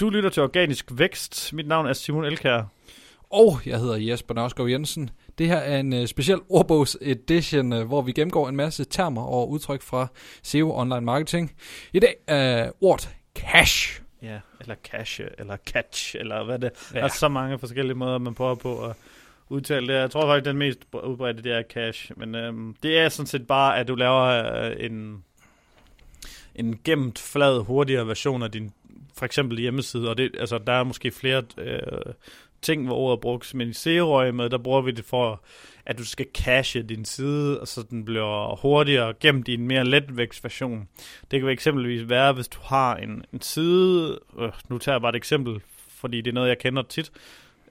Du lytter til Organisk Vækst. Mit navn er Simon Elkær. Og jeg hedder Jesper Nørskov Jensen. Det her er en uh, speciel ordbogs edition, uh, hvor vi gennemgår en masse termer og udtryk fra SEO Online Marketing. I dag er uh, ordet cash. Ja, eller cash, eller catch, eller hvad det er. Ja. Der er så mange forskellige måder, man prøver på at udtale det. Jeg tror faktisk, den mest udbredte, det er cash. Men øhm, det er sådan set bare, at du laver øh, en, en gemt, flad, hurtigere version af din for eksempel hjemmeside, og det, altså, der er måske flere øh, ting, hvor ordet bruges, men i serøje med, der bruger vi det for, at du skal cache din side, og så den bliver hurtigere gemt i en mere letvægtsversion. Det kan eksempelvis være, hvis du har en, en side, øh, nu tager jeg bare et eksempel, fordi det er noget, jeg kender tit,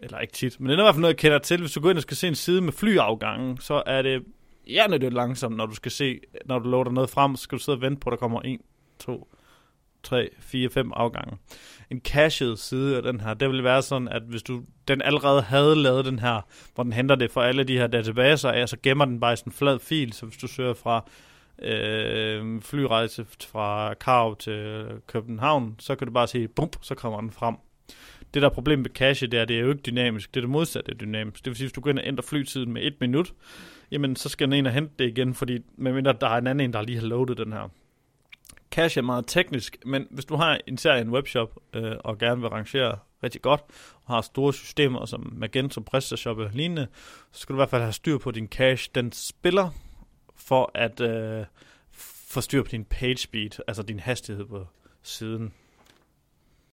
eller ikke tit, men det er i hvert fald noget, jeg kender til. Hvis du går ind og skal se en side med flyafgangen, så er det det langsomt, når du skal se, når du loader noget frem, så skal du sidde og vente på, at der kommer 1, 2, 3, 4, 5 afgange. En cached side af den her, det vil være sådan, at hvis du den allerede havde lavet den her, hvor den henter det fra alle de her databaser af, så gemmer den bare i sådan en flad fil, så hvis du søger fra øh, flyrejse fra Karup til København, så kan du bare sige, bum, så kommer den frem. Det der er problem med cache, det er, det er jo ikke dynamisk. Det er det modsatte af dynamisk. Det vil sige, hvis du går ind og ændrer flytiden med et minut, jamen så skal den ind og hente det igen, fordi medmindre der er en anden en, der lige har loadet den her. Cache er meget teknisk, men hvis du har en serie en webshop øh, og gerne vil rangere rigtig godt, og har store systemer som Magento, PrestaShop og lignende, så skal du i hvert fald have styr på din cache. Den spiller for at øh, få styr på din page speed, altså din hastighed på siden.